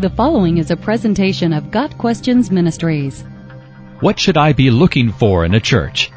The following is a presentation of Got Questions Ministries. What should I be looking for in a church?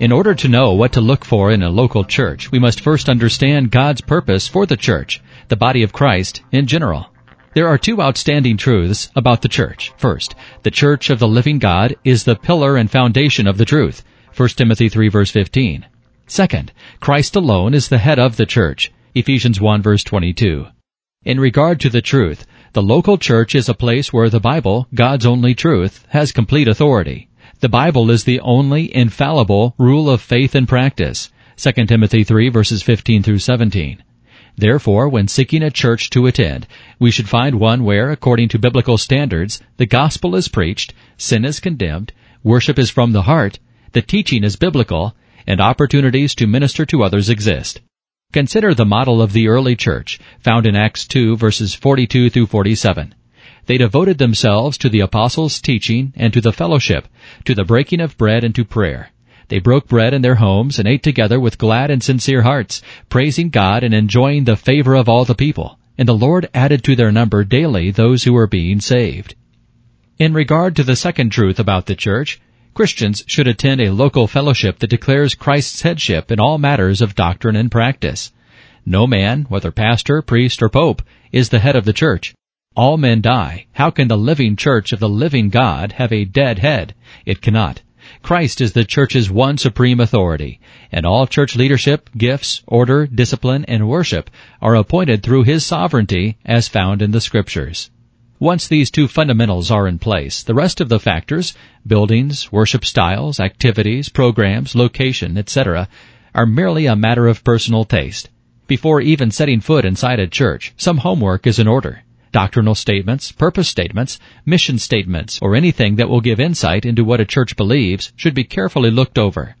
In order to know what to look for in a local church, we must first understand God's purpose for the church, the body of Christ in general. There are two outstanding truths about the church. First, the church of the living God is the pillar and foundation of the truth. 1 Timothy 3 verse 15. Second, Christ alone is the head of the church. Ephesians 1 verse 22. In regard to the truth, the local church is a place where the Bible, God's only truth, has complete authority. The Bible is the only infallible rule of faith and practice. 2 Timothy 3 verses 15 through 17. Therefore, when seeking a church to attend, we should find one where, according to biblical standards, the gospel is preached, sin is condemned, worship is from the heart, the teaching is biblical, and opportunities to minister to others exist. Consider the model of the early church, found in Acts 2 verses 42 through 47. They devoted themselves to the apostles' teaching and to the fellowship, to the breaking of bread and to prayer. They broke bread in their homes and ate together with glad and sincere hearts, praising God and enjoying the favor of all the people. And the Lord added to their number daily those who were being saved. In regard to the second truth about the church, Christians should attend a local fellowship that declares Christ's headship in all matters of doctrine and practice. No man, whether pastor, priest, or pope, is the head of the church. All men die. How can the living church of the living God have a dead head? It cannot. Christ is the church's one supreme authority, and all church leadership, gifts, order, discipline, and worship are appointed through His sovereignty as found in the Scriptures. Once these two fundamentals are in place, the rest of the factors, buildings, worship styles, activities, programs, location, etc., are merely a matter of personal taste. Before even setting foot inside a church, some homework is in order. Doctrinal statements, purpose statements, mission statements, or anything that will give insight into what a church believes should be carefully looked over.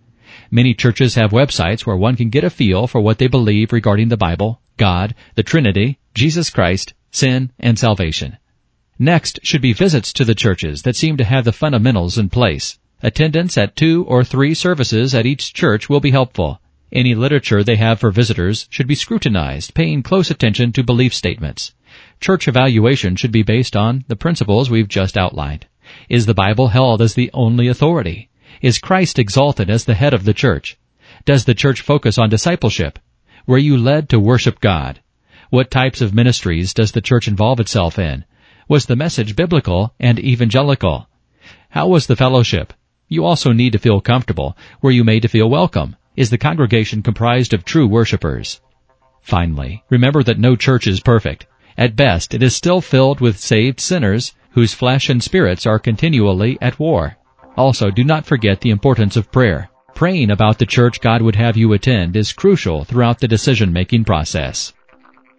Many churches have websites where one can get a feel for what they believe regarding the Bible, God, the Trinity, Jesus Christ, sin, and salvation. Next should be visits to the churches that seem to have the fundamentals in place. Attendance at two or three services at each church will be helpful. Any literature they have for visitors should be scrutinized, paying close attention to belief statements. Church evaluation should be based on the principles we've just outlined. Is the Bible held as the only authority? Is Christ exalted as the head of the church? Does the church focus on discipleship? Were you led to worship God? What types of ministries does the church involve itself in? Was the message biblical and evangelical? How was the fellowship? You also need to feel comfortable. Were you made to feel welcome? Is the congregation comprised of true worshipers? Finally, remember that no church is perfect. At best, it is still filled with saved sinners whose flesh and spirits are continually at war. Also, do not forget the importance of prayer. Praying about the church God would have you attend is crucial throughout the decision-making process.